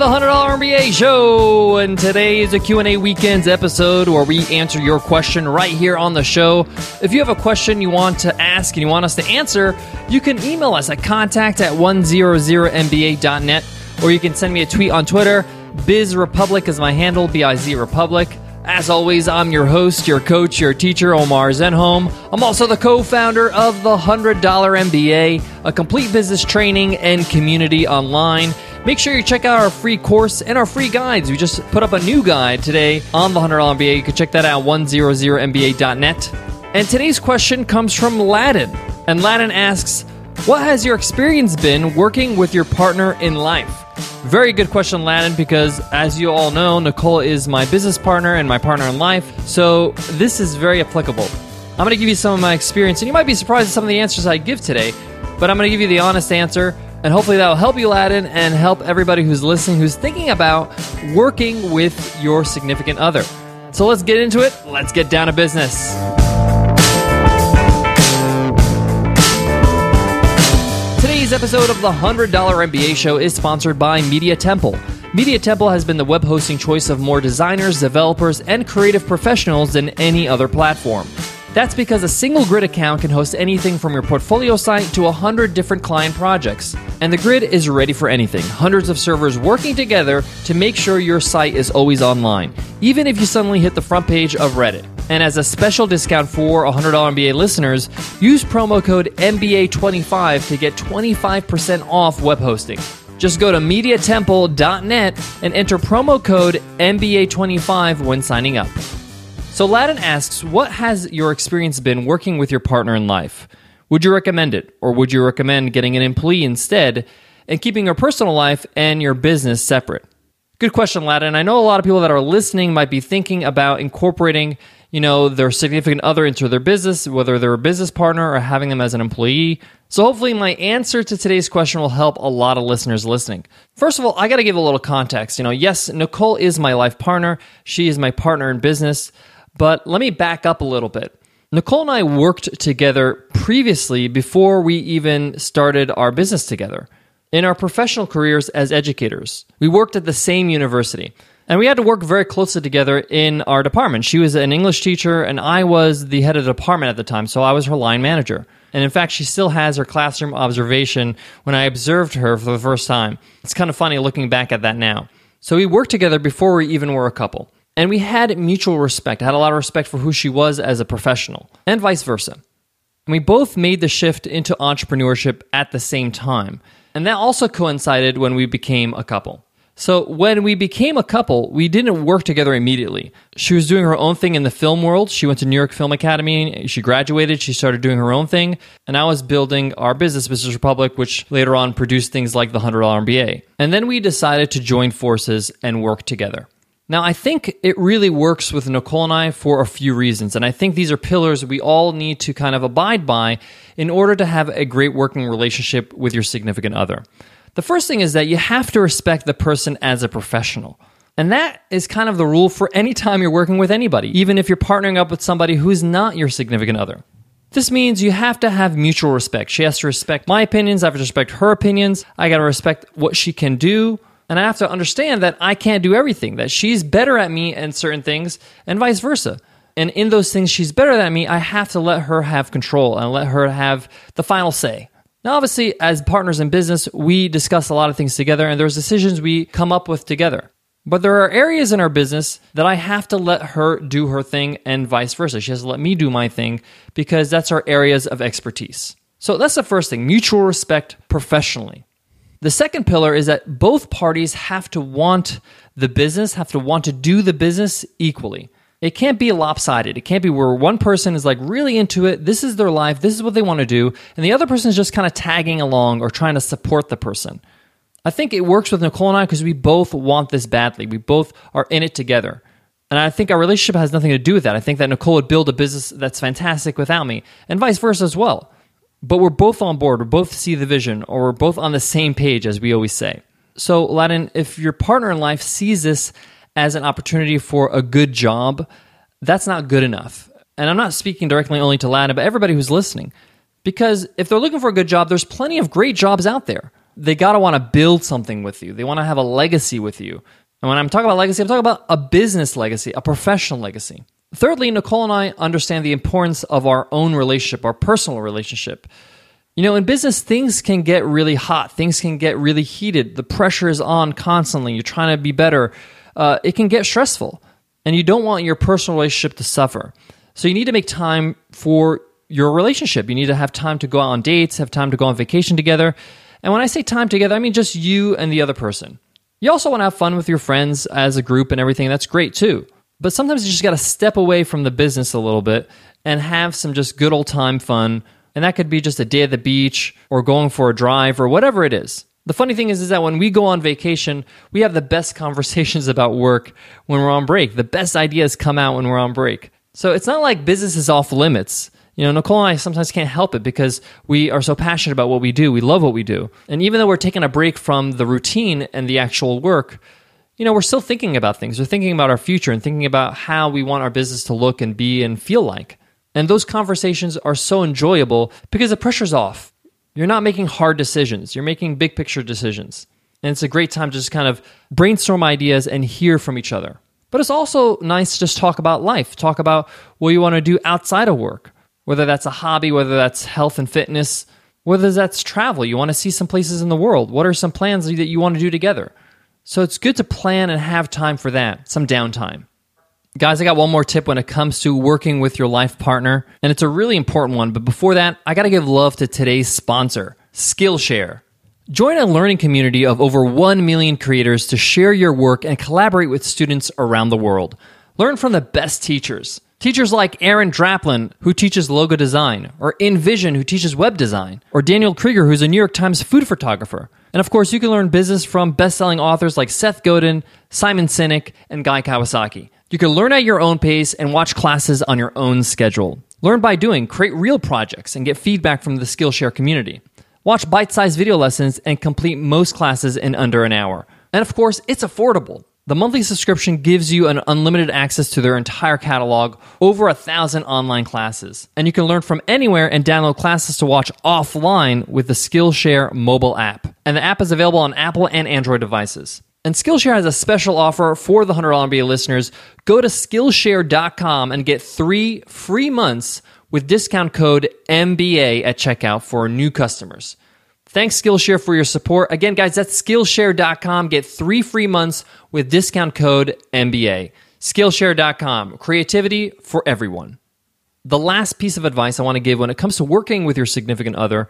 the $100 MBA show. And today is a Q&A weekends episode where we answer your question right here on the show. If you have a question you want to ask and you want us to answer, you can email us at contact at 100mba.net or you can send me a tweet on Twitter. Biz Republic is my handle, B-I-Z Republic. As always, I'm your host, your coach, your teacher, Omar Zenhom. I'm also the co founder of the $100 MBA, a complete business training and community online. Make sure you check out our free course and our free guides. We just put up a new guide today on the $100 MBA. You can check that out at 100mba.net. And today's question comes from Ladin. And Ladin asks, What has your experience been working with your partner in life? Very good question, Ladin, because as you all know, Nicole is my business partner and my partner in life. So this is very applicable. I'm going to give you some of my experience, and you might be surprised at some of the answers I give today, but I'm going to give you the honest answer and hopefully that will help you, Ladin, and help everybody who's listening who's thinking about working with your significant other. So let's get into it. Let's get down to business. Today's episode of the $100 MBA show is sponsored by Media Temple. Media Temple has been the web hosting choice of more designers, developers, and creative professionals than any other platform. That's because a single grid account can host anything from your portfolio site to 100 different client projects. And the grid is ready for anything. Hundreds of servers working together to make sure your site is always online, even if you suddenly hit the front page of Reddit. And as a special discount for $100 MBA listeners, use promo code MBA25 to get 25% off web hosting. Just go to mediatemple.net and enter promo code MBA25 when signing up. So Ladin asks, what has your experience been working with your partner in life? Would you recommend it, or would you recommend getting an employee instead and keeping your personal life and your business separate? Good question, Ladin. I know a lot of people that are listening might be thinking about incorporating, you know, their significant other into their business, whether they're a business partner or having them as an employee. So hopefully my answer to today's question will help a lot of listeners listening. First of all, I got to give a little context. You know, yes, Nicole is my life partner. She is my partner in business. But let me back up a little bit. Nicole and I worked together previously before we even started our business together. In our professional careers as educators, we worked at the same university. And we had to work very closely together in our department. She was an English teacher, and I was the head of the department at the time, so I was her line manager. And in fact, she still has her classroom observation when I observed her for the first time. It's kind of funny looking back at that now. So we worked together before we even were a couple. And we had mutual respect. I had a lot of respect for who she was as a professional, and vice versa. And we both made the shift into entrepreneurship at the same time. And that also coincided when we became a couple. So when we became a couple, we didn't work together immediately. She was doing her own thing in the film world. She went to New York Film Academy. She graduated. She started doing her own thing. And I was building our business, Business Republic, which later on produced things like the $100 MBA. And then we decided to join forces and work together. Now, I think it really works with Nicole and I for a few reasons. And I think these are pillars we all need to kind of abide by in order to have a great working relationship with your significant other. The first thing is that you have to respect the person as a professional. And that is kind of the rule for any time you're working with anybody, even if you're partnering up with somebody who's not your significant other. This means you have to have mutual respect. She has to respect my opinions, I have to respect her opinions, I got to respect what she can do, and I have to understand that I can't do everything, that she's better at me in certain things, and vice versa. And in those things she's better than me, I have to let her have control and let her have the final say. Now, obviously, as partners in business, we discuss a lot of things together and there's decisions we come up with together. But there are areas in our business that I have to let her do her thing and vice versa. She has to let me do my thing because that's our areas of expertise. So that's the first thing mutual respect professionally. The second pillar is that both parties have to want the business, have to want to do the business equally. It can't be lopsided. It can't be where one person is like really into it. This is their life. This is what they want to do. And the other person is just kind of tagging along or trying to support the person. I think it works with Nicole and I because we both want this badly. We both are in it together. And I think our relationship has nothing to do with that. I think that Nicole would build a business that's fantastic without me, and vice versa as well but we're both on board, we both see the vision, or we're both on the same page, as we always say. So, Ladin, if your partner in life sees this as an opportunity for a good job, that's not good enough. And I'm not speaking directly only to Ladin, but everybody who's listening. Because if they're looking for a good job, there's plenty of great jobs out there. they got to want to build something with you. They want to have a legacy with you. And when I'm talking about legacy, I'm talking about a business legacy, a professional legacy. Thirdly, Nicole and I understand the importance of our own relationship, our personal relationship. You know, in business, things can get really hot, things can get really heated. The pressure is on constantly. You're trying to be better. Uh, it can get stressful, and you don't want your personal relationship to suffer. So you need to make time for your relationship. You need to have time to go out on dates, have time to go on vacation together. And when I say time together, I mean just you and the other person. You also want to have fun with your friends as a group and everything. That's great too. But sometimes you just got to step away from the business a little bit and have some just good old time fun. And that could be just a day at the beach or going for a drive or whatever it is. The funny thing is, is that when we go on vacation, we have the best conversations about work when we're on break. The best ideas come out when we're on break. So it's not like business is off limits. You know, Nicole and I sometimes can't help it because we are so passionate about what we do. We love what we do. And even though we're taking a break from the routine and the actual work, you know, we're still thinking about things. We're thinking about our future and thinking about how we want our business to look and be and feel like. And those conversations are so enjoyable because the pressure's off. You're not making hard decisions, you're making big picture decisions. And it's a great time to just kind of brainstorm ideas and hear from each other. But it's also nice to just talk about life, talk about what you want to do outside of work, whether that's a hobby, whether that's health and fitness, whether that's travel. You want to see some places in the world. What are some plans that you want to do together? So it's good to plan and have time for that, some downtime. Guys, I got one more tip when it comes to working with your life partner, and it's a really important one. But before that, I got to give love to today's sponsor, Skillshare. Join a learning community of over 1 million creators to share your work and collaborate with students around the world. Learn from the best teachers. Teachers like Aaron Draplin, who teaches logo design, or InVision, who teaches web design, or Daniel Krieger, who's a New York Times food photographer. And of course, you can learn business from best selling authors like Seth Godin, Simon Sinek, and Guy Kawasaki. You can learn at your own pace and watch classes on your own schedule. Learn by doing, create real projects, and get feedback from the Skillshare community. Watch bite sized video lessons and complete most classes in under an hour. And of course, it's affordable. The monthly subscription gives you an unlimited access to their entire catalog, over a thousand online classes. And you can learn from anywhere and download classes to watch offline with the Skillshare mobile app. And the app is available on Apple and Android devices. And Skillshare has a special offer for the $100 MBA listeners. Go to Skillshare.com and get three free months with discount code MBA at checkout for new customers. Thanks, Skillshare, for your support. Again, guys, that's Skillshare.com. Get three free months with discount code MBA. Skillshare.com. Creativity for everyone. The last piece of advice I want to give when it comes to working with your significant other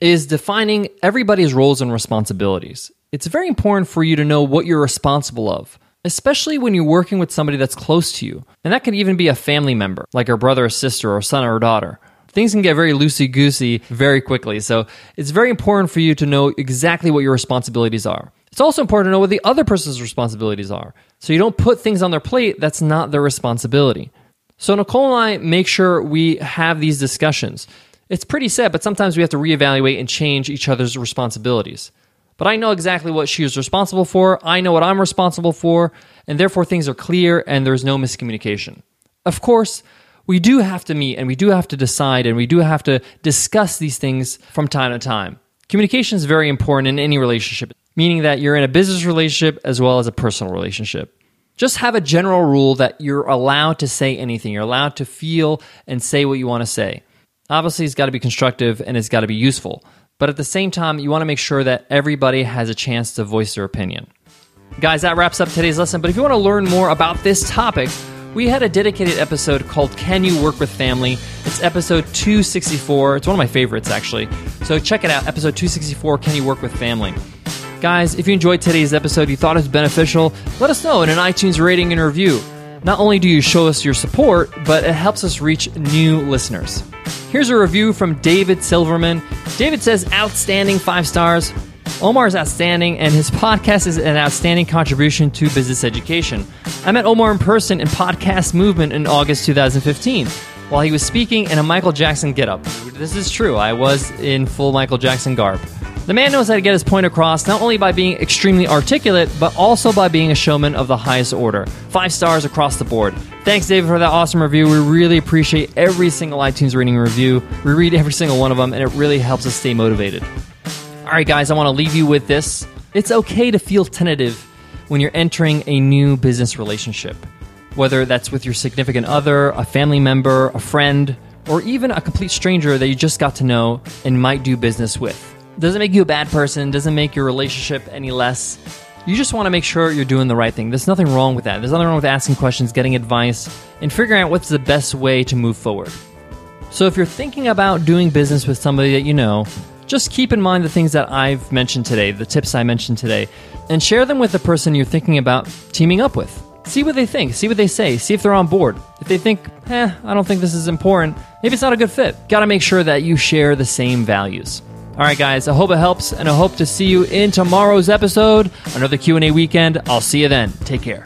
is defining everybody's roles and responsibilities. It's very important for you to know what you're responsible of especially when you're working with somebody that's close to you. And that could even be a family member, like a brother or sister or son or daughter. Things can get very loosey goosey very quickly. So it's very important for you to know exactly what your responsibilities are. It's also important to know what the other person's responsibilities are. So you don't put things on their plate that's not their responsibility. So Nicole and I make sure we have these discussions. It's pretty sad, but sometimes we have to reevaluate and change each other's responsibilities but I know exactly what she is responsible for. I know what I'm responsible for, and therefore things are clear and there's no miscommunication. Of course, we do have to meet and we do have to decide and we do have to discuss these things from time to time. Communication is very important in any relationship, meaning that you're in a business relationship as well as a personal relationship. Just have a general rule that you're allowed to say anything. You're allowed to feel and say what you want to say. Obviously, it's got to be constructive and it's got to be useful. But at the same time, you want to make sure that everybody has a chance to voice their opinion. Guys, that wraps up today's lesson. But if you want to learn more about this topic, we had a dedicated episode called Can You Work with Family? It's episode 264. It's one of my favorites, actually. So check it out, episode 264 Can You Work with Family? Guys, if you enjoyed today's episode, you thought it was beneficial, let us know in an iTunes rating and review. Not only do you show us your support, but it helps us reach new listeners. Here's a review from David Silverman. David says, outstanding five stars. Omar is outstanding, and his podcast is an outstanding contribution to business education. I met Omar in person in Podcast Movement in August 2015 while he was speaking in a Michael Jackson getup. This is true, I was in full Michael Jackson garb. The man knows how to get his point across not only by being extremely articulate, but also by being a showman of the highest order. Five stars across the board. Thanks, David, for that awesome review. We really appreciate every single iTunes rating review. We read every single one of them, and it really helps us stay motivated. All All right, guys, I want to leave you with this. It's okay to feel tentative when you're entering a new business relationship, whether that's with your significant other, a family member, a friend, or even a complete stranger that you just got to know and might do business with. Doesn't make you a bad person, doesn't make your relationship any less. You just want to make sure you're doing the right thing. There's nothing wrong with that. There's nothing wrong with asking questions, getting advice, and figuring out what's the best way to move forward. So if you're thinking about doing business with somebody that you know, just keep in mind the things that I've mentioned today, the tips I mentioned today, and share them with the person you're thinking about teaming up with. See what they think, see what they say, see if they're on board. If they think, eh, I don't think this is important, maybe it's not a good fit. Gotta make sure that you share the same values. All right, guys, I hope it helps, and I hope to see you in tomorrow's episode, another Q&A weekend. I'll see you then. Take care.